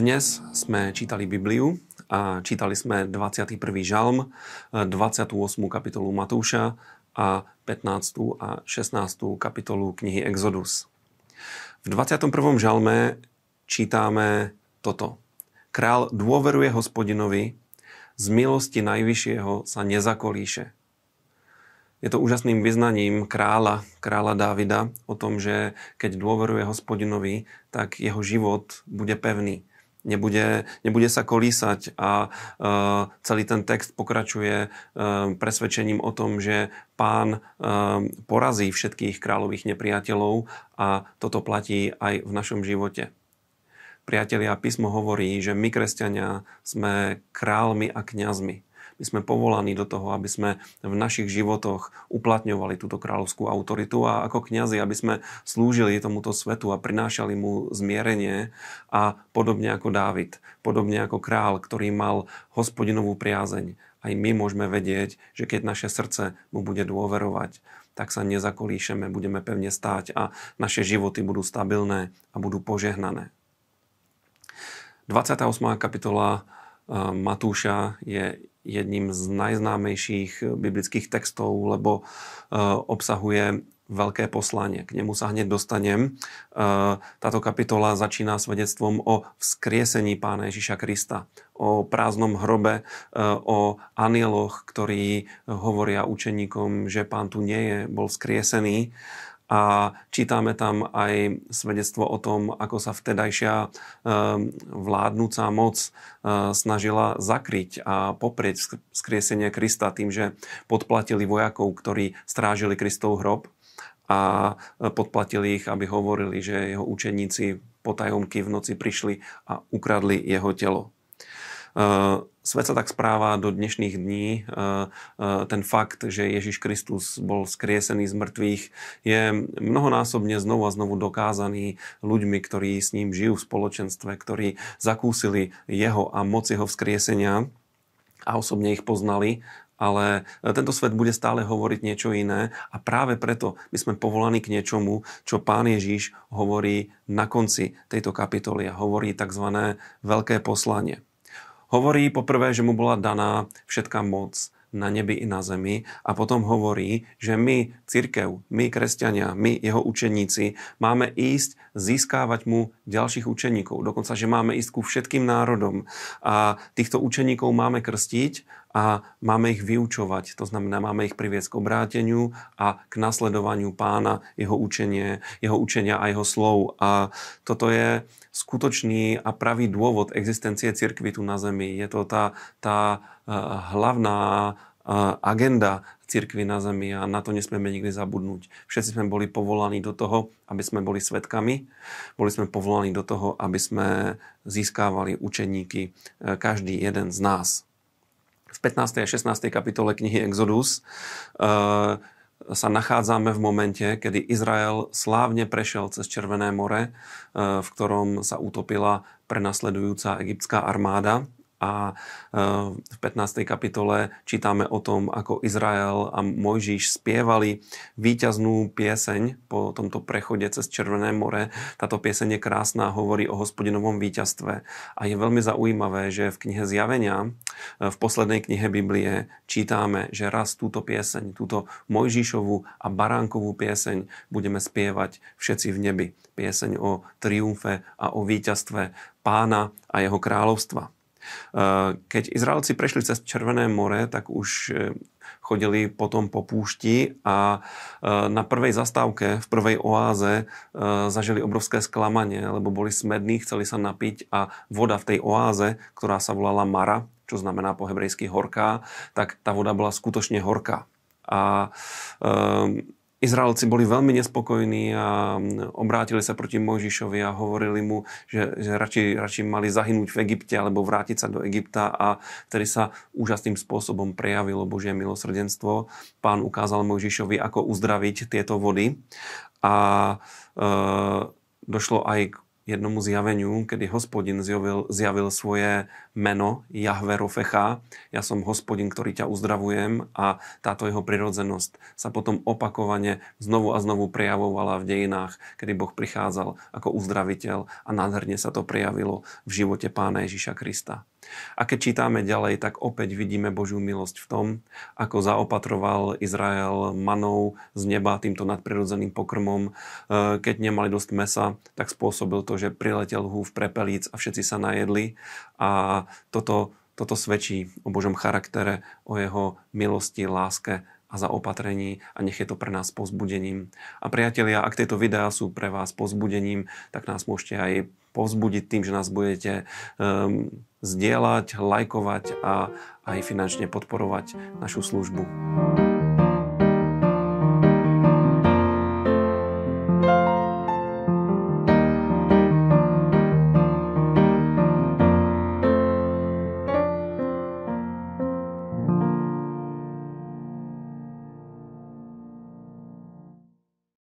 Dnes sme čítali Bibliu a čítali sme 21. žalm, 28. kapitolu Matúša a 15. a 16. kapitolu knihy Exodus. V 21. žalme čítame toto. Král dôveruje hospodinovi, z milosti najvyššieho sa nezakolíše. Je to úžasným vyznaním kráľa, kráľa Dávida o tom, že keď dôveruje hospodinovi, tak jeho život bude pevný nebude, nebude sa kolísať a uh, celý ten text pokračuje uh, presvedčením o tom, že pán uh, porazí všetkých kráľových nepriateľov a toto platí aj v našom živote. Priatelia, písmo hovorí, že my, kresťania, sme kráľmi a kňazmi. My sme povolaní do toho, aby sme v našich životoch uplatňovali túto kráľovskú autoritu a ako kňazi, aby sme slúžili tomuto svetu a prinášali mu zmierenie a podobne ako Dávid, podobne ako král, ktorý mal hospodinovú priazeň. Aj my môžeme vedieť, že keď naše srdce mu bude dôverovať, tak sa nezakolíšeme, budeme pevne stáť a naše životy budú stabilné a budú požehnané. 28. kapitola Matúša je jedním z najznámejších biblických textov, lebo e, obsahuje veľké poslanie. K nemu sa hneď dostanem. E, táto kapitola začína svedectvom o vzkriesení pána Ježiša Krista, o prázdnom hrobe, o anieloch, ktorí hovoria učeníkom, že pán tu nie je, bol vzkriesený a čítame tam aj svedectvo o tom, ako sa vtedajšia ehm, vládnúca moc e, snažila zakryť a poprieť skriesenie Krista tým, že podplatili vojakov, ktorí strážili Kristov hrob a e, podplatili ich, aby hovorili, že jeho učeníci potajomky v noci prišli a ukradli jeho telo. E, svet sa tak správa do dnešných dní. E, e, ten fakt, že Ježiš Kristus bol skriesený z mŕtvych, je mnohonásobne znovu a znovu dokázaný ľuďmi, ktorí s ním žijú v spoločenstve, ktorí zakúsili jeho a moc jeho vzkriesenia a osobne ich poznali ale tento svet bude stále hovoriť niečo iné a práve preto my sme povolaní k niečomu, čo pán Ježiš hovorí na konci tejto kapitoly a hovorí tzv. veľké poslanie. Hovorí poprvé, že mu bola daná všetká moc na nebi i na zemi a potom hovorí, že my, církev, my, kresťania, my, jeho učeníci, máme ísť získávať mu ďalších učeníkov. Dokonca, že máme ísť ku všetkým národom a týchto učeníkov máme krstiť a máme ich vyučovať. To znamená, máme ich priviesť k obráteniu a k nasledovaniu pána, jeho učenie, jeho učenia a jeho slov. A toto je skutočný a pravý dôvod existencie cirkvy tu na Zemi. Je to tá, tá eh, hlavná eh, agenda cirkvy na Zemi a na to nesmieme nikdy zabudnúť. Všetci sme boli povolaní do toho, aby sme boli svetkami. Boli sme povolaní do toho, aby sme získávali učeníky, eh, každý jeden z nás. V 15. a 16. kapitole knihy Exodus sa nachádzame v momente, kedy Izrael slávne prešiel cez Červené more, e, v ktorom sa utopila prenasledujúca egyptská armáda a e, v 15. kapitole čítame o tom, ako Izrael a Mojžiš spievali víťaznú pieseň po tomto prechode cez Červené more. Táto pieseň je krásna, hovorí o hospodinovom víťazstve. A je veľmi zaujímavé, že v knihe Zjavenia, e, v poslednej knihe Biblie, čítame, že raz túto pieseň, túto Mojžišovú a Baránkovú pieseň budeme spievať všetci v nebi. Pieseň o triumfe a o víťazstve pána a jeho kráľovstva. Eh, keď Izraelci prešli cez Červené more, tak už eh, chodili potom po púšti a eh, na prvej zastávke, v prvej oáze zažili obrovské sklamanie, lebo boli smední, chceli sa napiť a voda v tej oáze, ktorá sa volala Mara, čo znamená po hebrejsky horká, tak tá voda bola skutočne horká. A Izraelci boli veľmi nespokojní a obrátili sa proti Mojžišovi a hovorili mu, že, že radšej, radšej mali zahynúť v Egypte alebo vrátiť sa do Egypta a vtedy sa úžasným spôsobom prejavilo Božie milosrdenstvo. Pán ukázal Mojžišovi, ako uzdraviť tieto vody a e, došlo aj k jednomu zjaveniu, kedy hospodin zjavil, zjavil svoje meno Jahve Rofecha. Ja som hospodin, ktorý ťa uzdravujem a táto jeho prirodzenosť sa potom opakovane znovu a znovu prejavovala v dejinách, kedy Boh prichádzal ako uzdraviteľ a nádherne sa to prejavilo v živote pána Ježiša Krista. A keď čítame ďalej, tak opäť vidíme Božiu milosť v tom, ako zaopatroval Izrael manou z neba týmto nadprirodzeným pokrmom. E, keď nemali dosť mesa, tak spôsobil to, že priletel húf prepelíc a všetci sa najedli. A toto, toto svedčí o Božom charaktere, o jeho milosti, láske a zaopatrení a nech je to pre nás pozbudením. A priatelia, ak tieto videá sú pre vás pozbudením, tak nás môžete aj povzbudiť tým, že nás budete um, zdieľať, lajkovať a aj finančne podporovať našu službu.